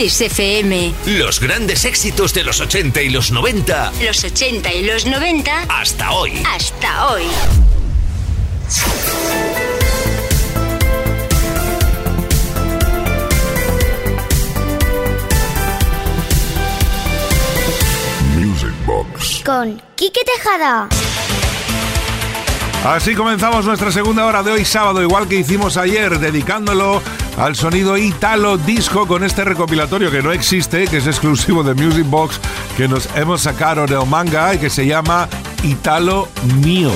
Kiss FM. Los grandes éxitos de los 80 y los 90. Los 80 y los 90. Hasta hoy. Hasta hoy. Music Box. Con Quique Tejada. Así comenzamos nuestra segunda hora de hoy sábado, igual que hicimos ayer, dedicándolo al sonido Italo Disco con este recopilatorio que no existe, que es exclusivo de Music Box, que nos hemos sacado de manga y que se llama Italo Mío.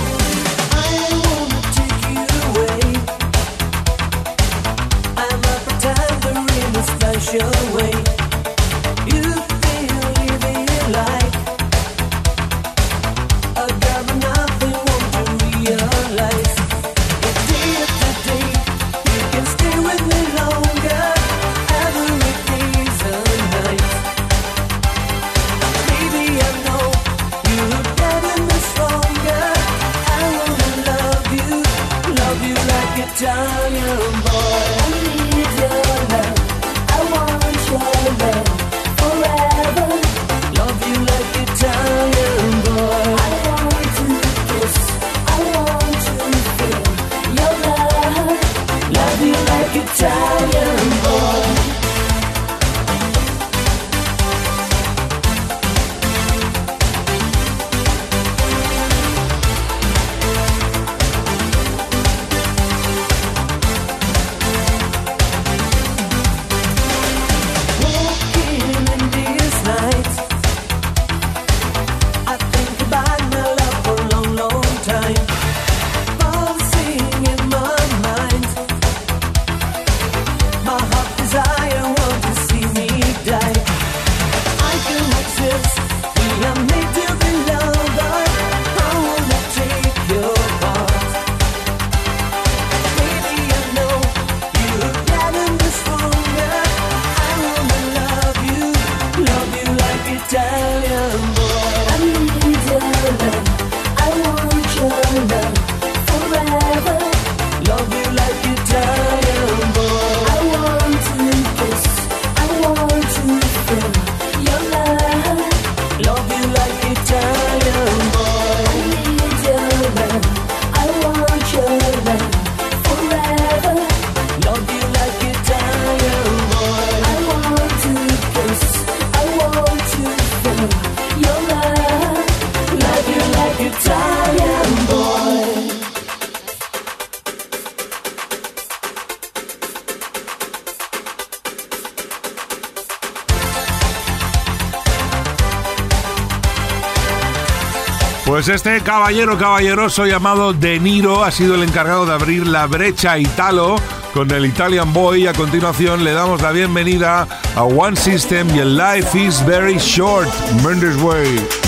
Este caballero caballeroso llamado De Niro ha sido el encargado de abrir la brecha Italo con el Italian Boy. A continuación le damos la bienvenida a One System y el Life is Very Short, Mendes Way.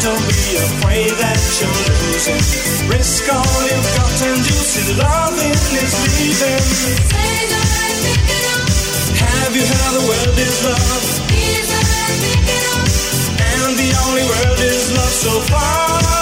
Don't be afraid that you're losing. Risk all you've got and you see loving is leaving. Have you heard the world is love? And the only world is love so far.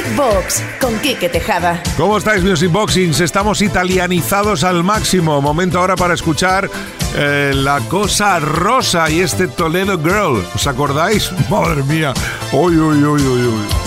Music Box con Quique Tejada. ¿Cómo estáis, Music Boxings? Estamos italianizados al máximo. Momento ahora para escuchar eh, La Cosa Rosa y este Toledo Girl. ¿Os acordáis? Madre mía. Uy, uy, uy, uy, uy.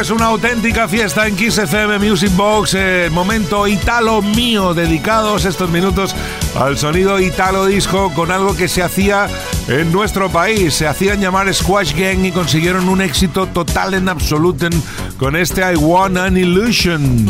Es una auténtica fiesta en Kiss FM Music Box, eh, momento italo mío, dedicados estos minutos al sonido italo disco con algo que se hacía en nuestro país. Se hacían llamar Squash Gang y consiguieron un éxito total en absoluto con este I Want an Illusion.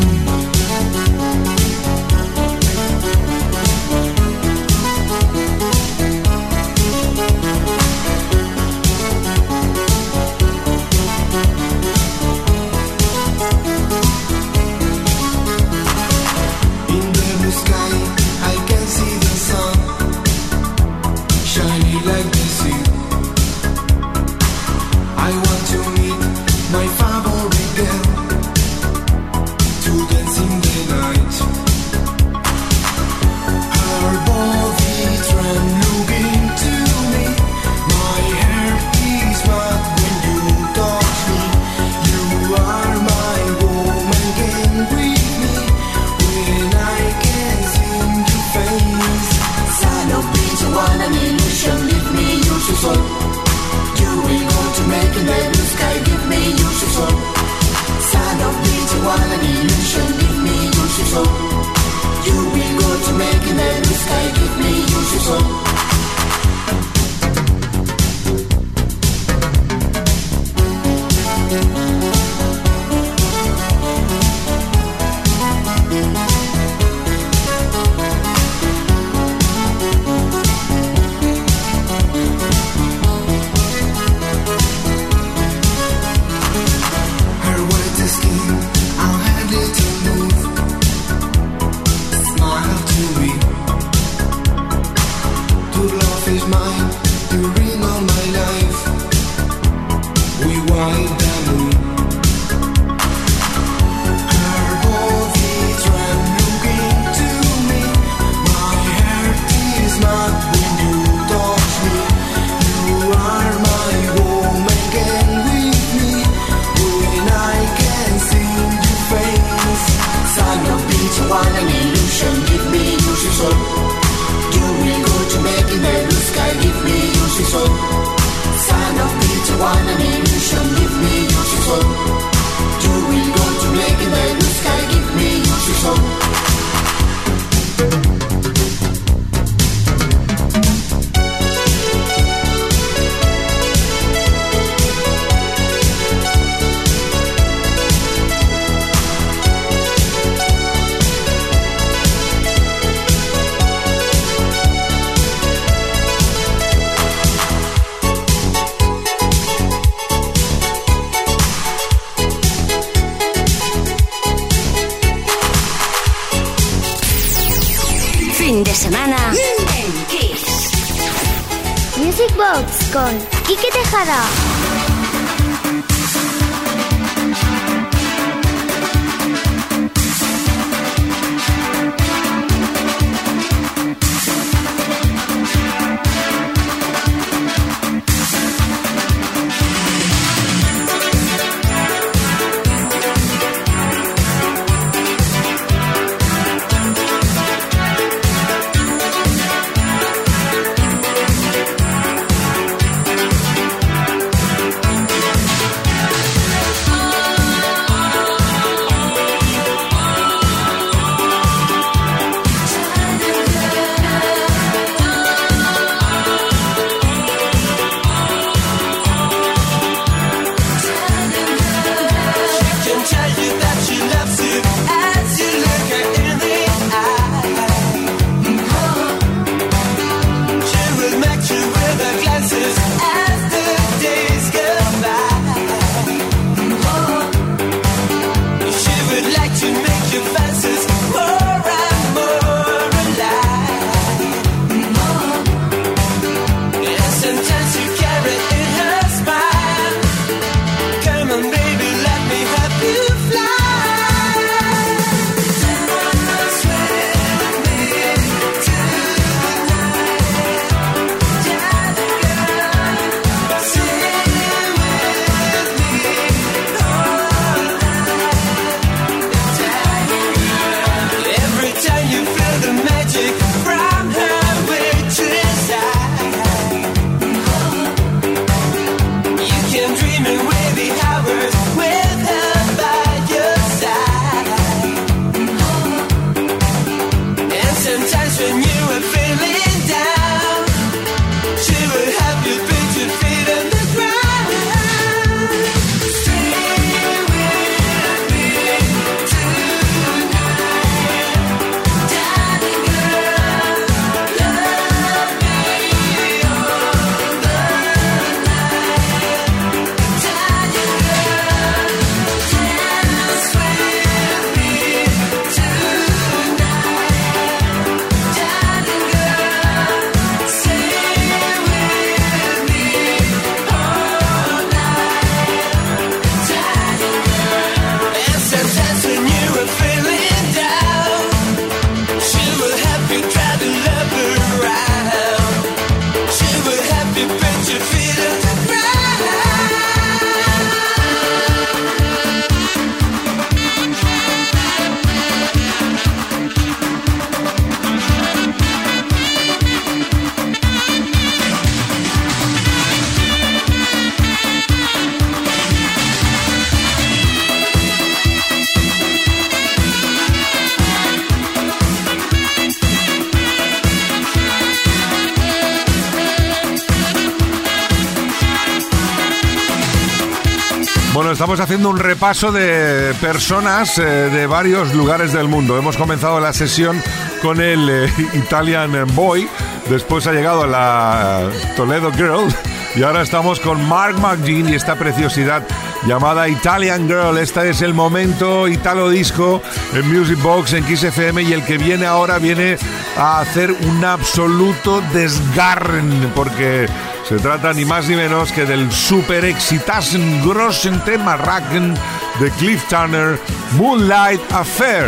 Haciendo un repaso de personas eh, de varios lugares del mundo. Hemos comenzado la sesión con el eh, Italian Boy, después ha llegado la Toledo Girl y ahora estamos con Mark McGean y esta preciosidad llamada Italian Girl. Este es el momento Italo Disco en Music Box, en Kiss FM y el que viene ahora viene a hacer un absoluto desgarren porque se trata ni más ni menos que del super exitasen grossen tema Racken de Cliff Turner, Moonlight Affair.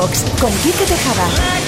Box con Quique Tejada.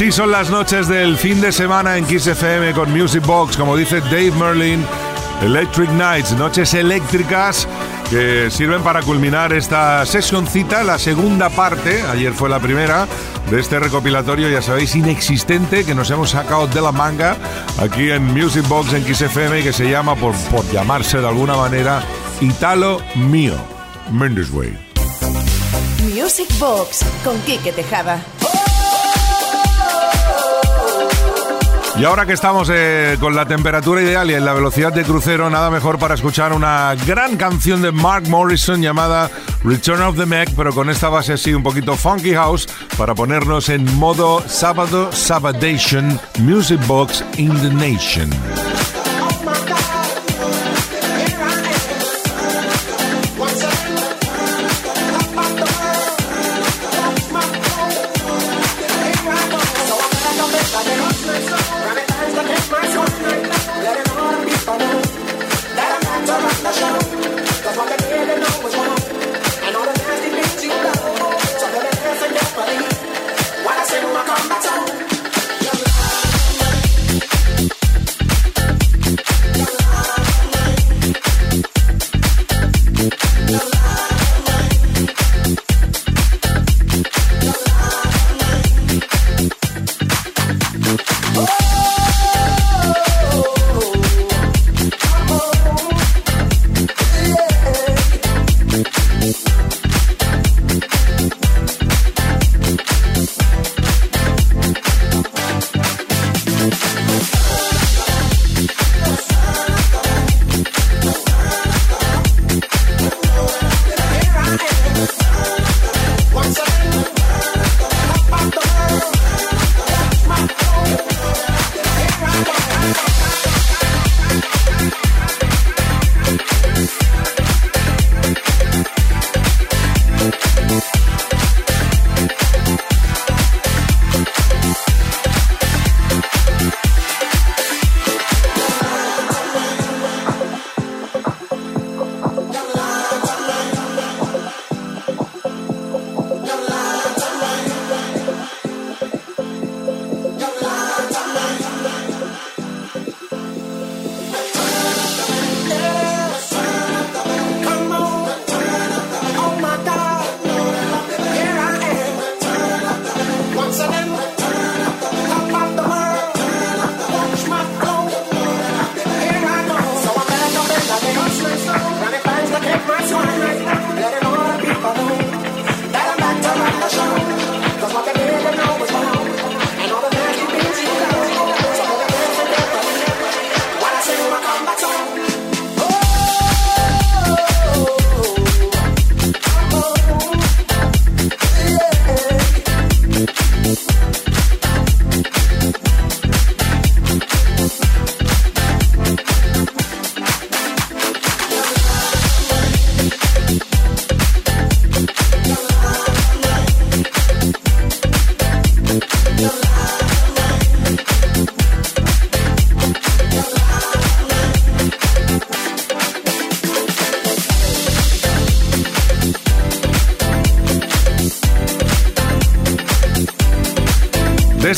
Así son las noches del fin de semana en Kiss FM con Music Box, como dice Dave Merlin, Electric Nights, noches eléctricas que sirven para culminar esta sesioncita, la segunda parte, ayer fue la primera, de este recopilatorio, ya sabéis, inexistente que nos hemos sacado de la manga aquí en Music Box en Kiss FM que se llama, por, por llamarse de alguna manera, Italo Mío, Mendes Way. Music Box con Quique Tejada. Y ahora que estamos eh, con la temperatura ideal y en la velocidad de crucero, nada mejor para escuchar una gran canción de Mark Morrison llamada Return of the Mac, pero con esta base así un poquito funky house para ponernos en modo sábado Sabadation Music Box in the Nation.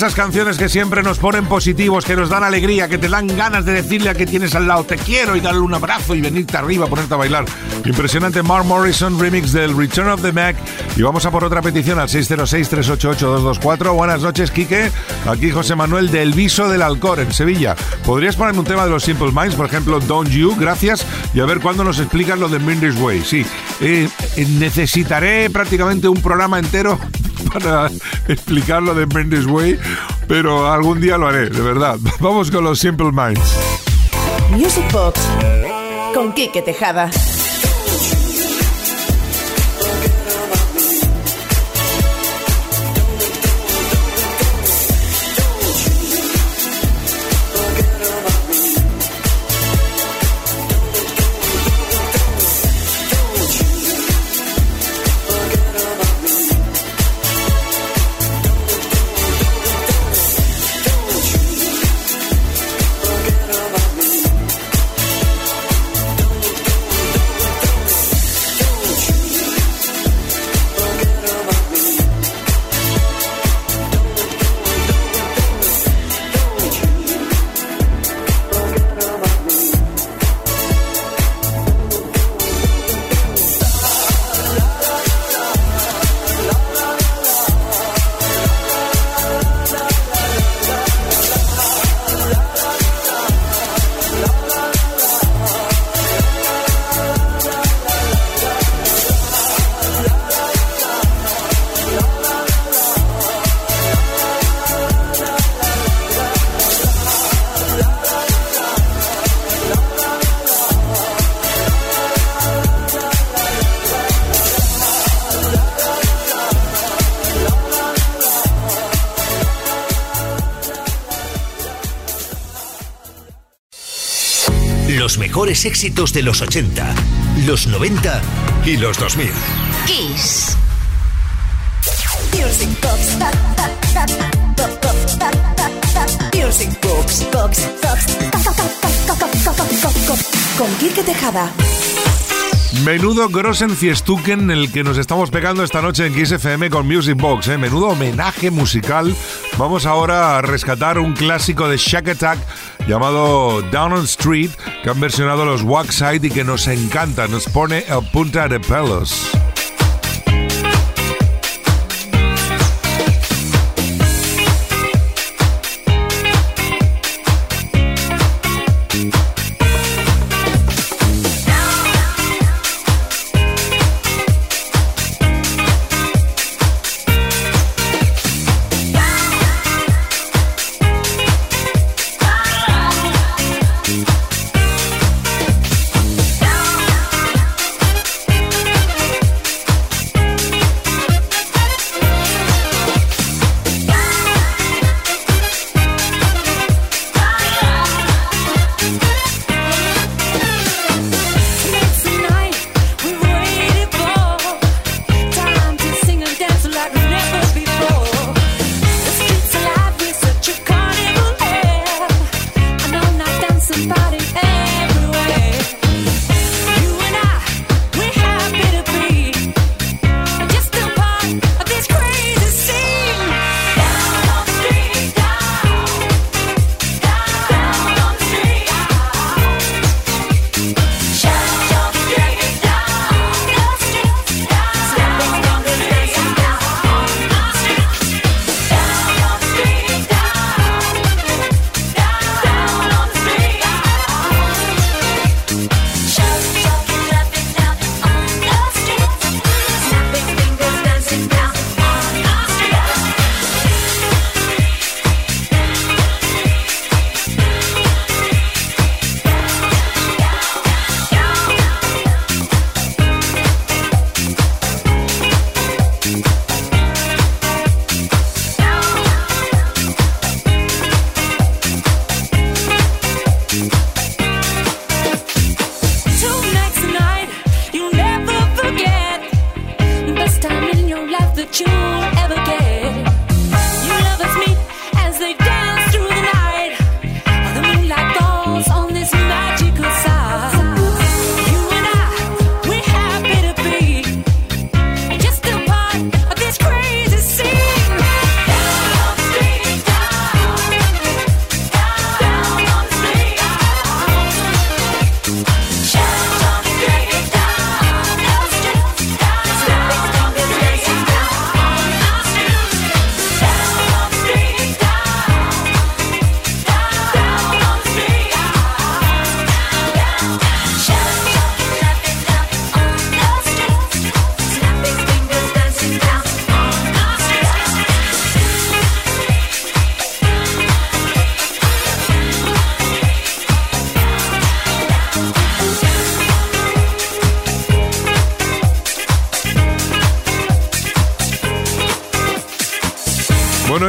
Esas canciones que siempre nos ponen positivos, que nos dan alegría, que te dan ganas de decirle a que tienes al lado te quiero y darle un abrazo y venirte arriba, ponerte a bailar. Impresionante Mark Morrison remix del Return of the Mac. Y vamos a por otra petición al 606-388-224. Buenas noches, Quique. Aquí José Manuel del Viso del Alcor, en Sevilla. ¿Podrías ponerme un tema de los Simple Minds? Por ejemplo, Don't You, gracias. Y a ver cuándo nos explicas lo de Mindy's Way. Sí, eh, necesitaré prácticamente un programa entero para explicar lo de Mendes Way, pero algún día lo haré, de verdad. Vamos con los Simple Minds. Music Box con Quique Tejada. Los mejores éxitos de los 80, los 90 y los 2000. Kiss. Music Box. Ta, ta, ta, ta, ta, ta, ta, ta. Music Box. Box. Box. Ta, ta, ta, ta, ta, ta, ta, ta, ta. Con Quique Tejada. Menudo Grossen Fiestuken el que nos estamos pegando esta noche en Kiss FM con Music Box, ¿eh? menudo homenaje musical. Vamos ahora a rescatar un clásico de Shack Attack llamado Down on Street que han versionado los Waxide y que nos encanta, nos pone a punta de pelos.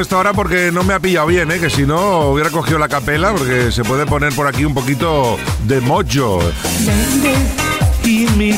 Esto ahora porque no me ha pillado bien, ¿eh? que si no hubiera cogido la capela, porque se puede poner por aquí un poquito de mojo. y me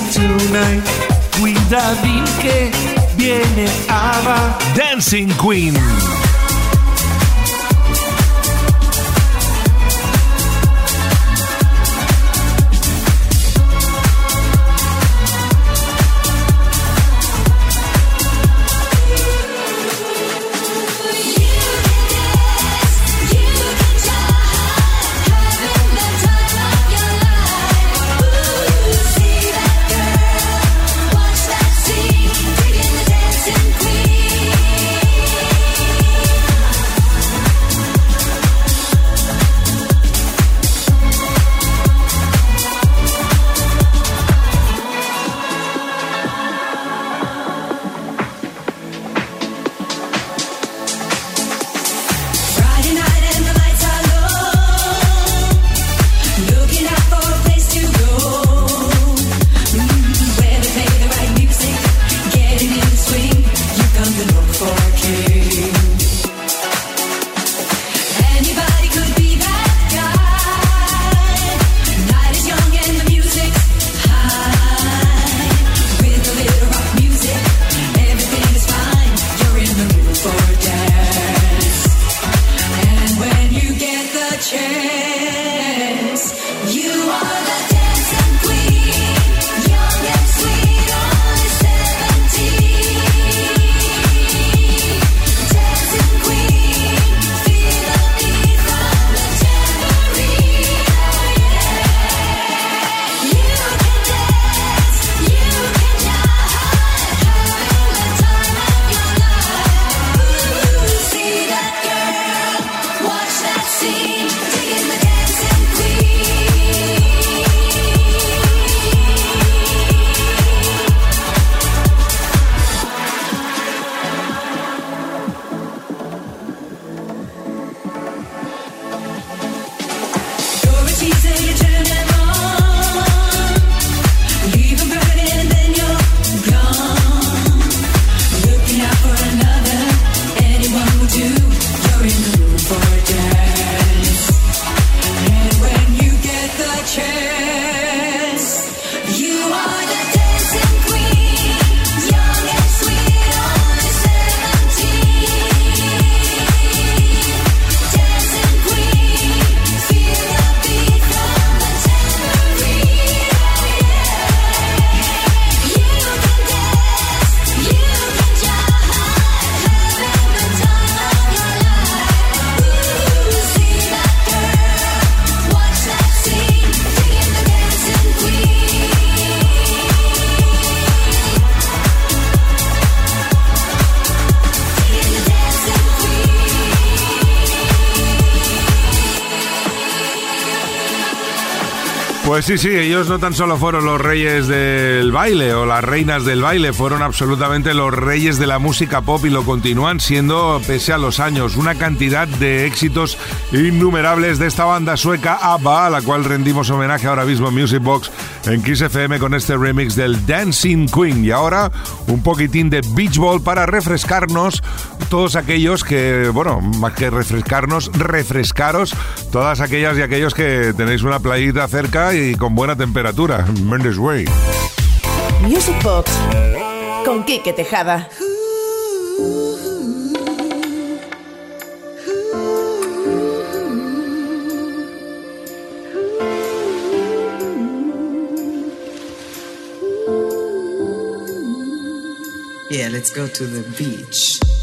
Pues sí, sí, ellos no tan solo fueron los reyes del baile o las reinas del baile, fueron absolutamente los reyes de la música pop y lo continúan siendo pese a los años. Una cantidad de éxitos innumerables de esta banda sueca ABBA, a la cual rendimos homenaje ahora mismo en Music Box en Kiss FM con este remix del Dancing Queen. Y ahora un poquitín de Beach Ball para refrescarnos todos aquellos que, bueno, más que refrescarnos, refrescaros todas aquellas y aquellos que tenéis una playita cerca y con buena temperatura. Mendes Way. Music Box con Quique Tejada. Yeah, let's go to the beach.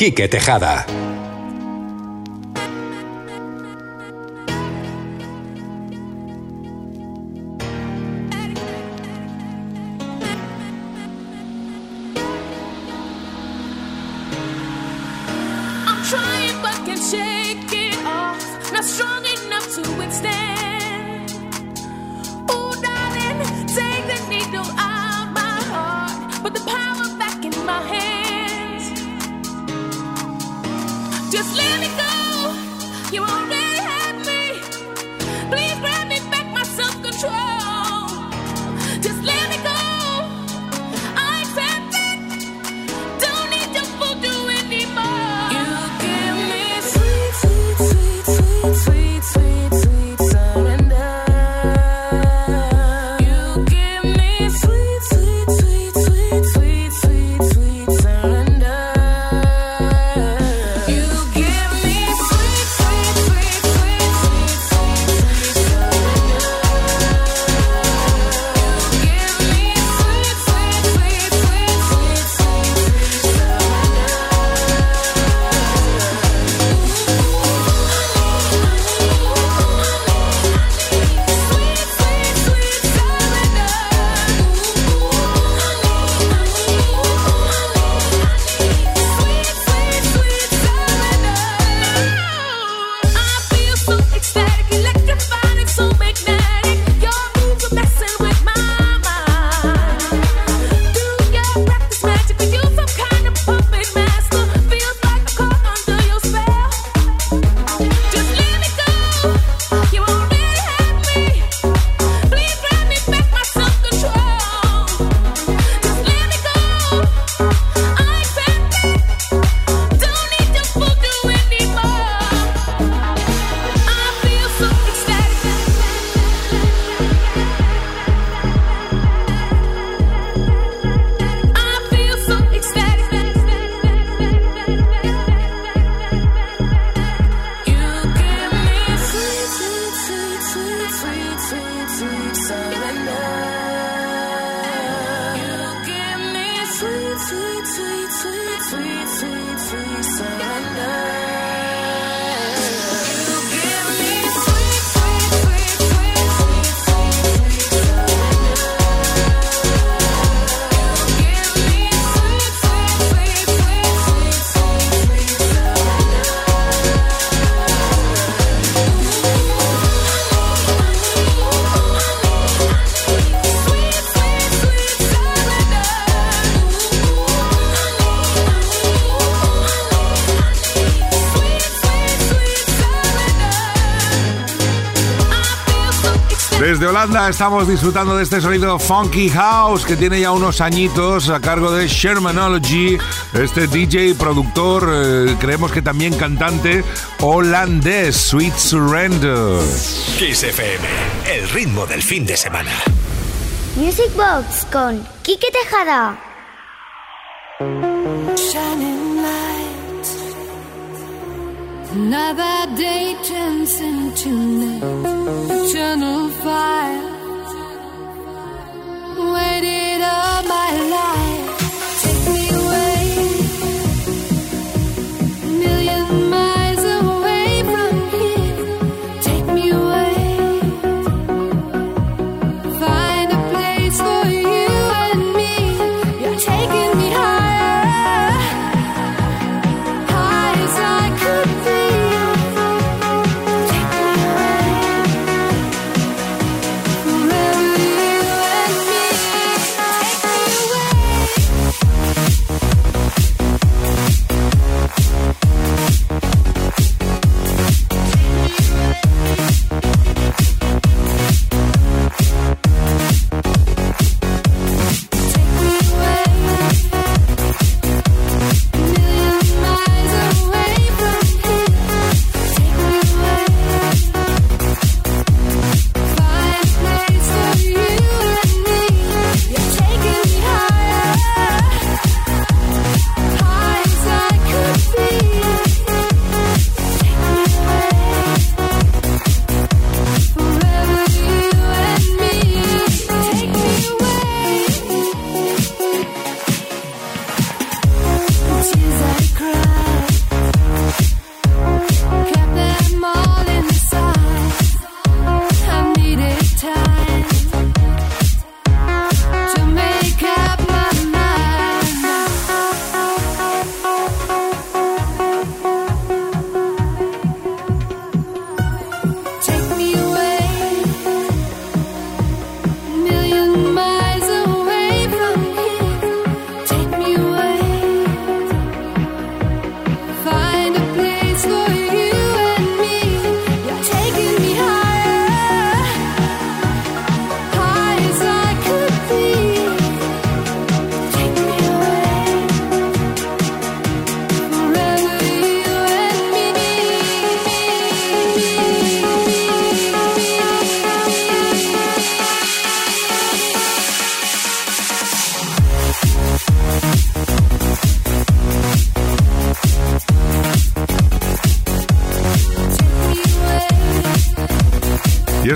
Quique Tejada. Desde Holanda estamos disfrutando de este sonido Funky House que tiene ya unos añitos a cargo de Shermanology, este DJ productor, eh, creemos que también cantante holandés, Sweet Surrender. Kiss FM, el ritmo del fin de semana. Music Box con Quique Tejada. shining. Another day turns into night. Eternal fire. Waited all my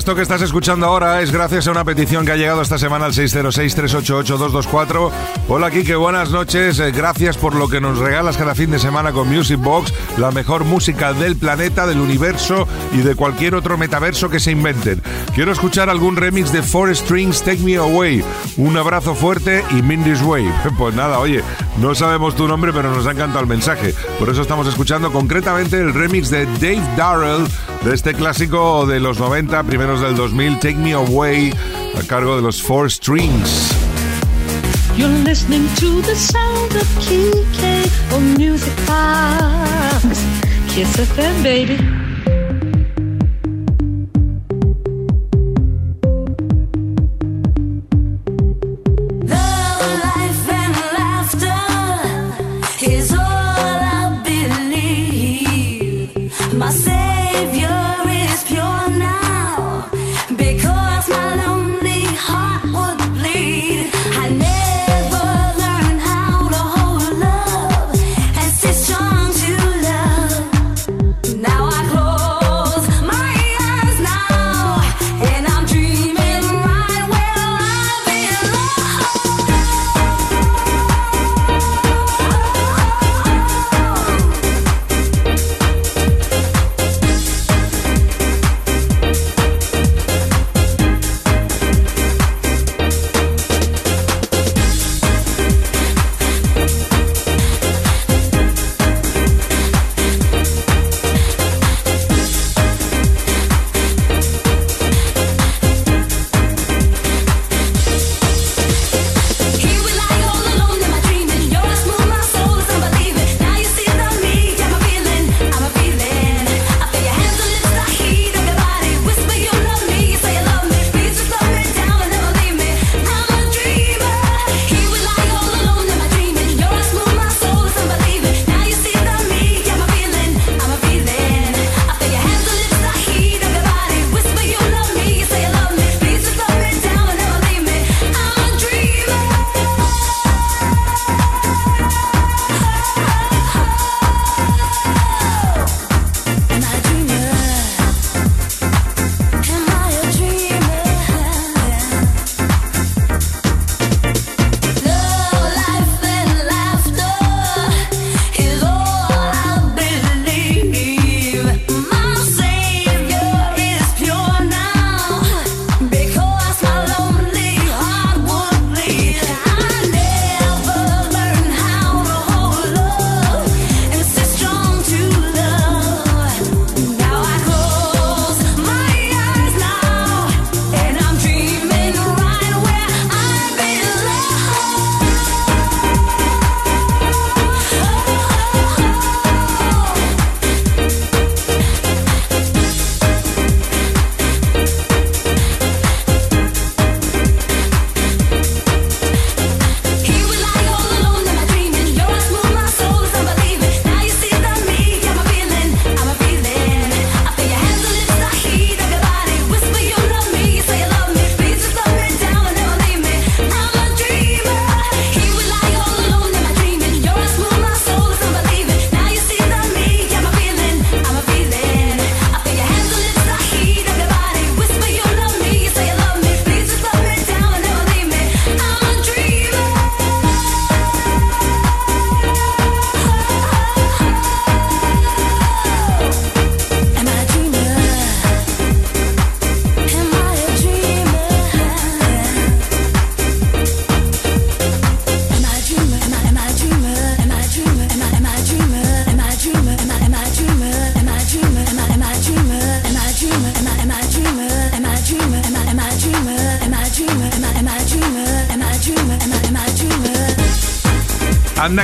esto que estás escuchando ahora es gracias a una petición que ha llegado esta semana al 606-388-224. Hola Kike, buenas noches. Eh, Gracias por lo que nos regalas cada fin de semana con Music Box, la mejor música del planeta, del universo y de cualquier otro metaverso que se inventen. Quiero escuchar algún remix de Four Strings Take Me Away. Un abrazo fuerte y Mindy's Way. Pues nada, oye, no sabemos tu nombre, pero nos ha encantado el mensaje. Por eso estamos escuchando concretamente el remix de Dave Darrell de este clásico de los 90, primeros del 2000, Take Me Away, a cargo de los Four Strings. You're listening to the sound of Kike on Music Box. Kiss FM, baby.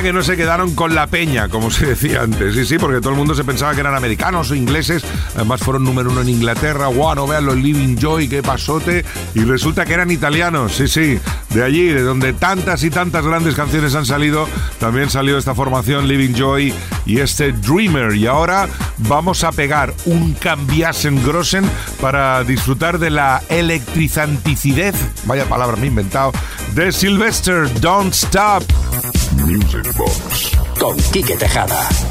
Que no se quedaron con la peña, como se decía antes. Sí, sí, porque todo el mundo se pensaba que eran americanos o ingleses. Además fueron número uno en Inglaterra. Guau, no vean los Living Joy, qué pasote. Y resulta que eran italianos. Sí, sí. De allí, de donde tantas y tantas grandes canciones han salido, también salió esta formación Living Joy y este Dreamer. Y ahora vamos a pegar un cambiasen grossen para disfrutar de la electrizanticidez, vaya palabra me he inventado, de Sylvester Don't Stop. Music Box. Con Quique Tejada.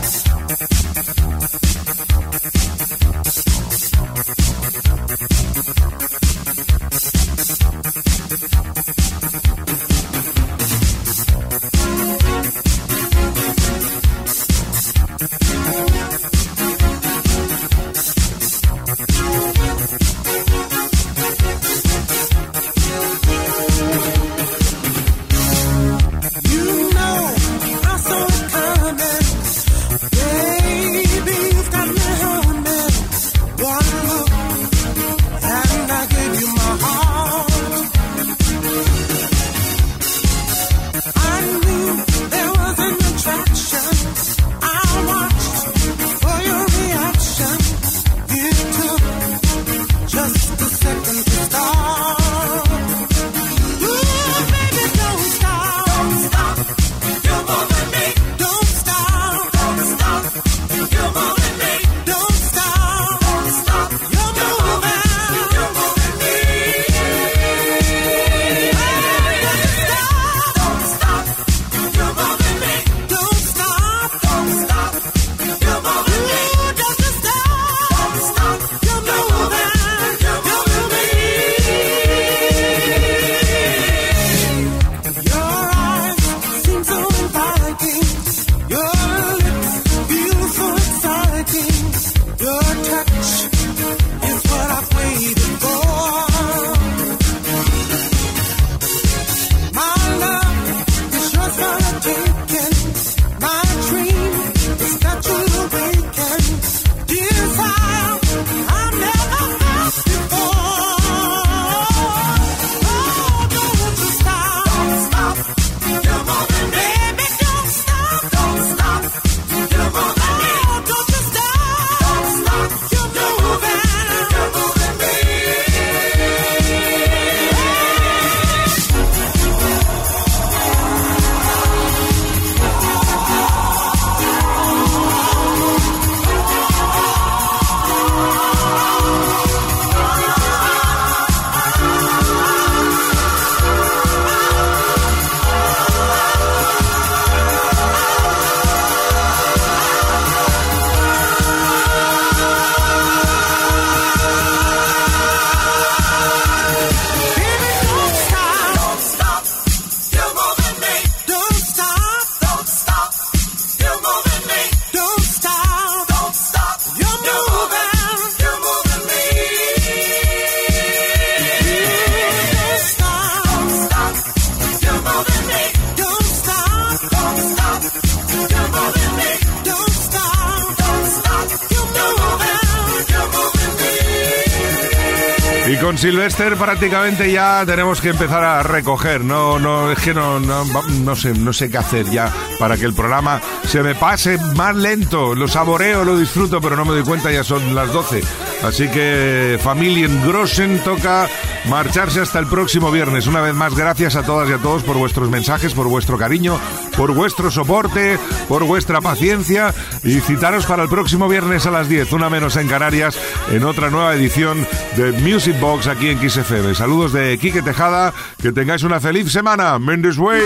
Prácticamente ya tenemos que empezar a recoger. No, no, es que no, no, no sé, no sé qué hacer ya para que el programa se me pase más lento. Lo saboreo, lo disfruto, pero no me doy cuenta, ya son las 12. Así que Familien Grossen toca marcharse hasta el próximo viernes. Una vez más, gracias a todas y a todos por vuestros mensajes, por vuestro cariño, por vuestro soporte, por vuestra paciencia y citaros para el próximo viernes a las 10, una menos en Canarias, en otra nueva edición de Music Box aquí en XFM. Saludos de Quique Tejada, que tengáis una feliz semana. Mendes Way.